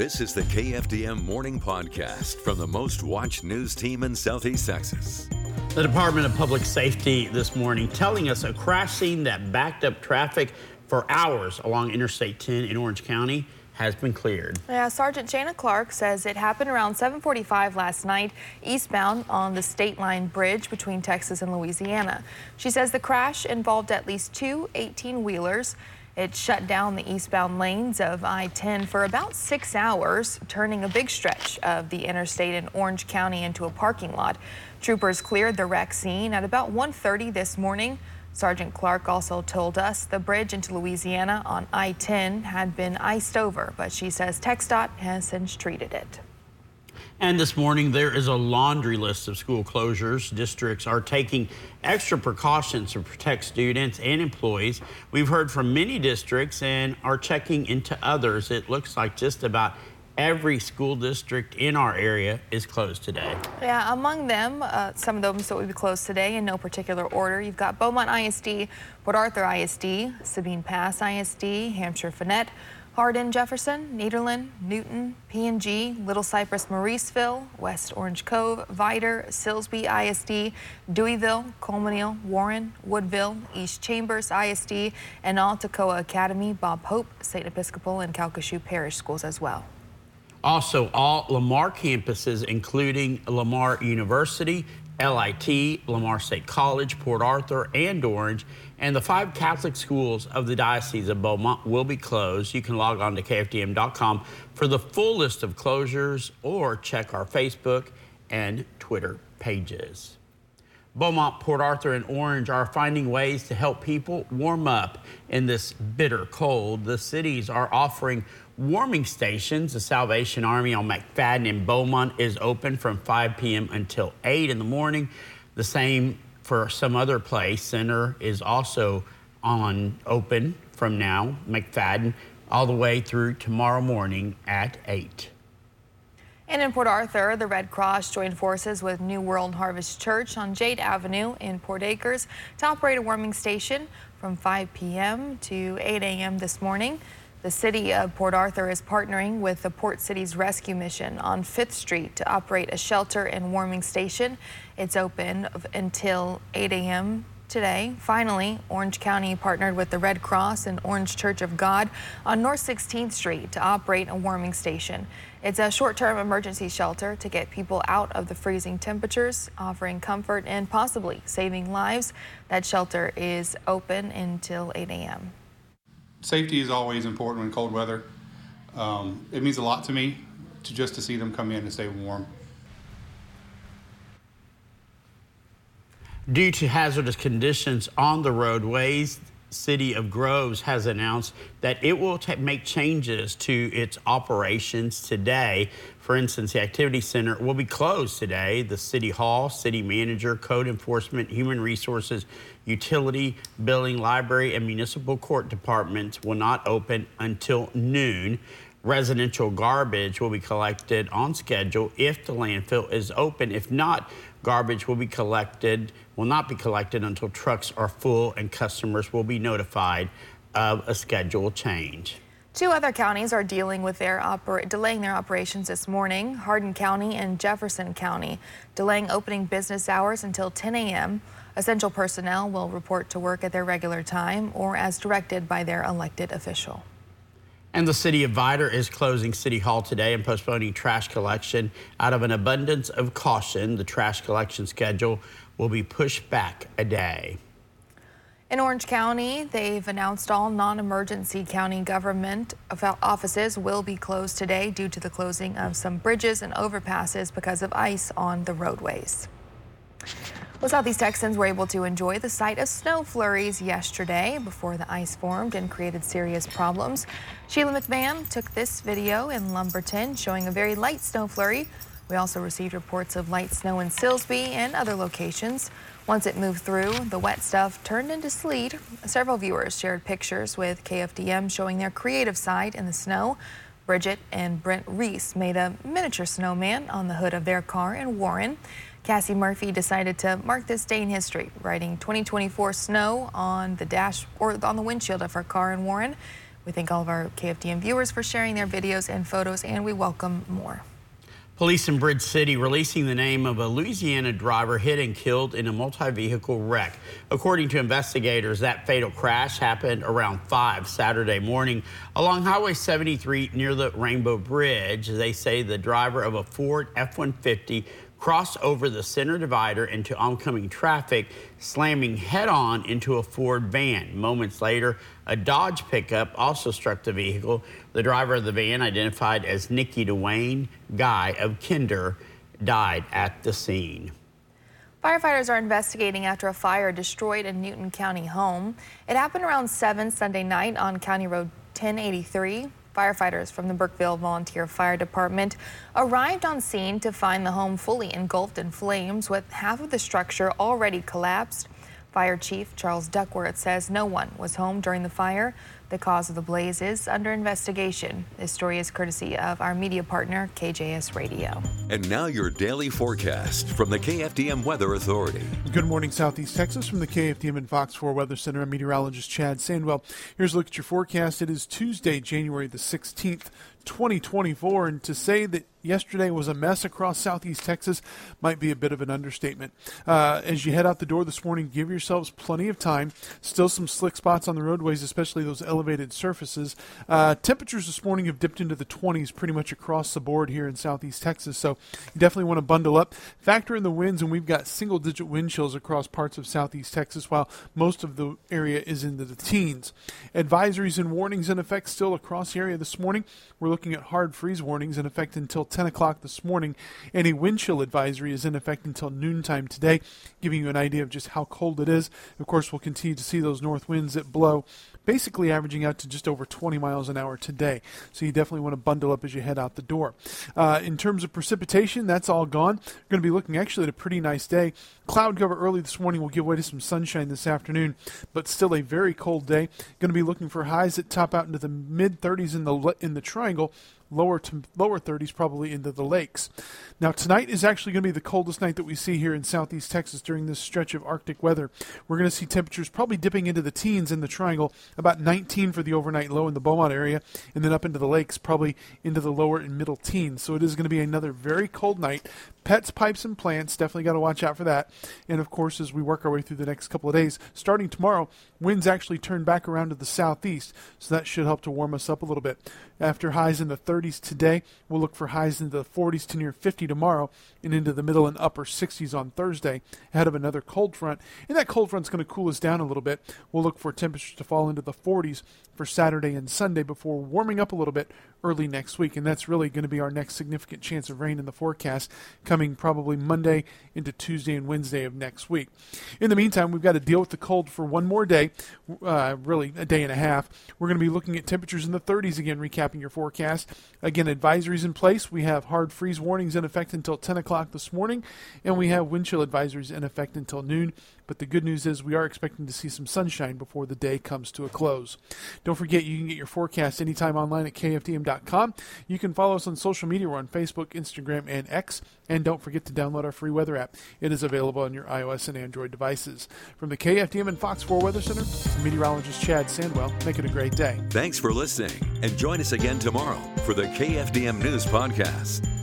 This is the KFDM Morning Podcast from the most watched news team in Southeast Texas. The Department of Public Safety this morning telling us a crash scene that backed up traffic for hours along Interstate 10 in Orange County has been cleared. Yeah, Sergeant Jana Clark says it happened around 745 last night eastbound on the state line bridge between Texas and Louisiana. She says the crash involved at least two 18-wheelers. It shut down the eastbound lanes of I-10 for about six hours, turning a big stretch of the interstate in Orange County into a parking lot. Troopers cleared the wreck scene at about 1.30 this morning. Sergeant Clark also told us the bridge into Louisiana on I-10 had been iced over, but she says TxDOT has since treated it. And this morning, there is a laundry list of school closures. Districts are taking extra precautions to protect students and employees. We've heard from many districts and are checking into others. It looks like just about every school district in our area is closed today. Yeah, among them, uh, some of those that will be closed today in no particular order. You've got Beaumont ISD, Port Arthur ISD, Sabine Pass ISD, Hamshire Fannett, Hardin, Jefferson, Nederland, Newton, PNG, Little Cypress, Mauriceville, West Orange Cove, Vidor, Silsbee ISD, Deweyville, Colemanville, Warren, Woodville, East Chambers ISD, and all Toccoa Academy, Bob Hope, St. Episcopal, and Calcasieu Parish schools as well. Also, all Lamar campuses, including Lamar University, LIT, Lamar State College, Port Arthur, and Orange, and the five Catholic schools of the Diocese of Beaumont will be closed. You can log on to KFDM.com for the full list of closures or check our Facebook and Twitter pages. Beaumont, Port Arthur, and Orange are finding ways to help people warm up in this bitter cold. The cities are offering warming stations. The Salvation Army on McFadden in Beaumont is open from 5 p.m. until 8 in the morning. The same for some other place. Center is also on open from now, McFadden, all the way through tomorrow morning at 8. And in Port Arthur, the Red Cross joined forces with New World Harvest Church on Jade Avenue in Port Acres to operate a warming station from 5 p.m. to 8 a.m. this morning. The city of Port Arthur is partnering with the Port Cities Rescue Mission on 5th Street to operate a shelter and warming station. It's open until 8 a.m. today. Finally, Orange County partnered with the Red Cross and Orange Church of God on North 16th Street to operate a warming station. It's a short-term emergency shelter to get people out of the freezing temperatures, offering comfort and possibly saving lives. That shelter is open until 8 a.m safety is always important in cold weather. Um, it means a lot to me to just to see them come in and stay warm. Due to hazardous conditions on the roadways, City of Groves has announced that it will make changes to its operations today. For instance, the Activity Center will be closed today. The City Hall, City Manager, Code Enforcement, Human Resources, Utility, Billing, Library, and Municipal Court departments will not open until noon. Residential garbage will be collected on schedule if the landfill is open. If not, garbage will be collected, will not be collected until trucks are full and customers will be notified of a schedule change. Two other counties are dealing with their delaying their operations this morning. Hardin County and Jefferson County delaying opening business hours until 10 a.m. Essential personnel will report to work at their regular time or as directed by their elected official. And the city of Vidor is closing City Hall today and postponing trash collection out of an abundance of caution. The trash collection schedule will be pushed back a day. In Orange County, they've announced all non-emergency county government offices will be closed today due to the closing of some bridges and overpasses because of ice on the roadways. Well, Southeast Texans were able to enjoy the sight of snow flurries yesterday before the ice formed and created serious problems. Sheila McMahon took this video in Lumberton showing a very light snow flurry. We also received reports of light snow in Silsbee and other locations. Once it moved through, the wet stuff turned into sleet. Several viewers shared pictures with KFDM showing their creative side in the snow. Bridget and Brent Reese made a miniature snowman on the hood of their car in Warren. Cassie Murphy decided to mark this day in history, writing 2024 snow on the dash or on the windshield of her car in Warren. We thank all of our KFDM viewers for sharing their videos and photos, and we welcome more. Police in Bridge City releasing the name of a Louisiana driver hit and killed in a multi-vehicle wreck. According to investigators, that fatal crash happened around 5 Saturday morning along Highway 73 near the Rainbow Bridge. They say the driver of a Ford F-150 crossed over the center divider into oncoming traffic, slamming head on into a Ford van. Moments later, a Dodge pickup also struck the vehicle. The driver of the van, identified as Nikki Dwayne Guy of Kinder, died at the scene. Firefighters are investigating after a fire destroyed a Newton County home. It happened around 7 Sunday night on County Road 1083. Firefighters from the Burkeville Volunteer Fire Department arrived on scene to find the home fully engulfed in flames with half of the structure already collapsed. Fire Chief Charles Duckworth says no one was home during the fire. The cause of the blaze is under investigation. This story is courtesy of our media partner, KJAS Radio. And now your daily forecast from the KFDM Weather Authority. Good morning, Southeast Texas, from the KFDM and Fox 4 Weather Center. I'm meteorologist Chad Sandwell. Here's a look at your forecast. It is Tuesday, January the 16th. 2024. And to say that yesterday was a mess across southeast Texas might be a bit of an understatement. Uh, as you head out the door this morning, give yourselves plenty of time. Still some slick spots on the roadways, especially those elevated surfaces. Uh, temperatures this morning have dipped into the 20s pretty much across the board here in southeast Texas, so you definitely want to bundle up. Factor in the winds, and we've got single digit wind chills across parts of southeast Texas, while most of the area is into the teens. Advisories and warnings in effect still across the area this morning. We're looking at hard freeze warnings in effect until 10 o'clock this morning, and a wind chill advisory is in effect until noontime today, giving you an idea of just how cold it is. Of course, we'll continue to see those north winds that blow basically averaging out to just over 20 miles an hour today. So you definitely want to bundle up as you head out the door. Uh, in terms of precipitation, that's all gone. We're going to be looking actually at a pretty nice day. Cloud cover early this morning will give way to some sunshine this afternoon, but still a very cold day. Going to be looking for highs that top out into the mid 30s in the in the triangle lower to lower 30s probably into the lakes. Now tonight is actually going to be the coldest night that we see here in southeast Texas during this stretch of arctic weather. We're going to see temperatures probably dipping into the teens in the triangle, about 19 for the overnight low in the Beaumont area, and then up into the lakes probably into the lower and middle teens. So it is going to be another very cold night. Pets, pipes, and plants definitely got to watch out for that. And of course, as we work our way through the next couple of days, starting tomorrow, winds actually turn back around to the southeast, so that should help to warm us up a little bit. After highs in the 30s today, we'll look for highs in the 40s to near 50 tomorrow and into the middle and upper 60s on Thursday ahead of another cold front. And that cold front's going to cool us down a little bit. We'll look for temperatures to fall into the 40s for Saturday and Sunday before warming up a little bit early next week. And that's really going to be our next significant chance of rain in the forecast coming probably Monday into Tuesday and Wednesday of next week. In the meantime, we've got to deal with the cold for one more day, uh, really a day and a half. We're going to be looking at temperatures in the 30s again, recapping your forecast. Again, advisories in place. We have hard freeze warnings in effect until 10 o'clock this morning, and we have wind chill advisories in effect until noon. But the good news is we are expecting to see some sunshine before the day comes to a close. Don't forget, you can get your forecast anytime online at kfdm.com. You can follow us on social media. We're on Facebook, Instagram, and X. And don't forget to download our free weather app. It is available on your iOS and Android devices. From the KFDM and Fox 4 Weather Center, meteorologist Chad Sandwell. Make it a great day. Thanks for listening, and join us again tomorrow for the KFDM News Podcast.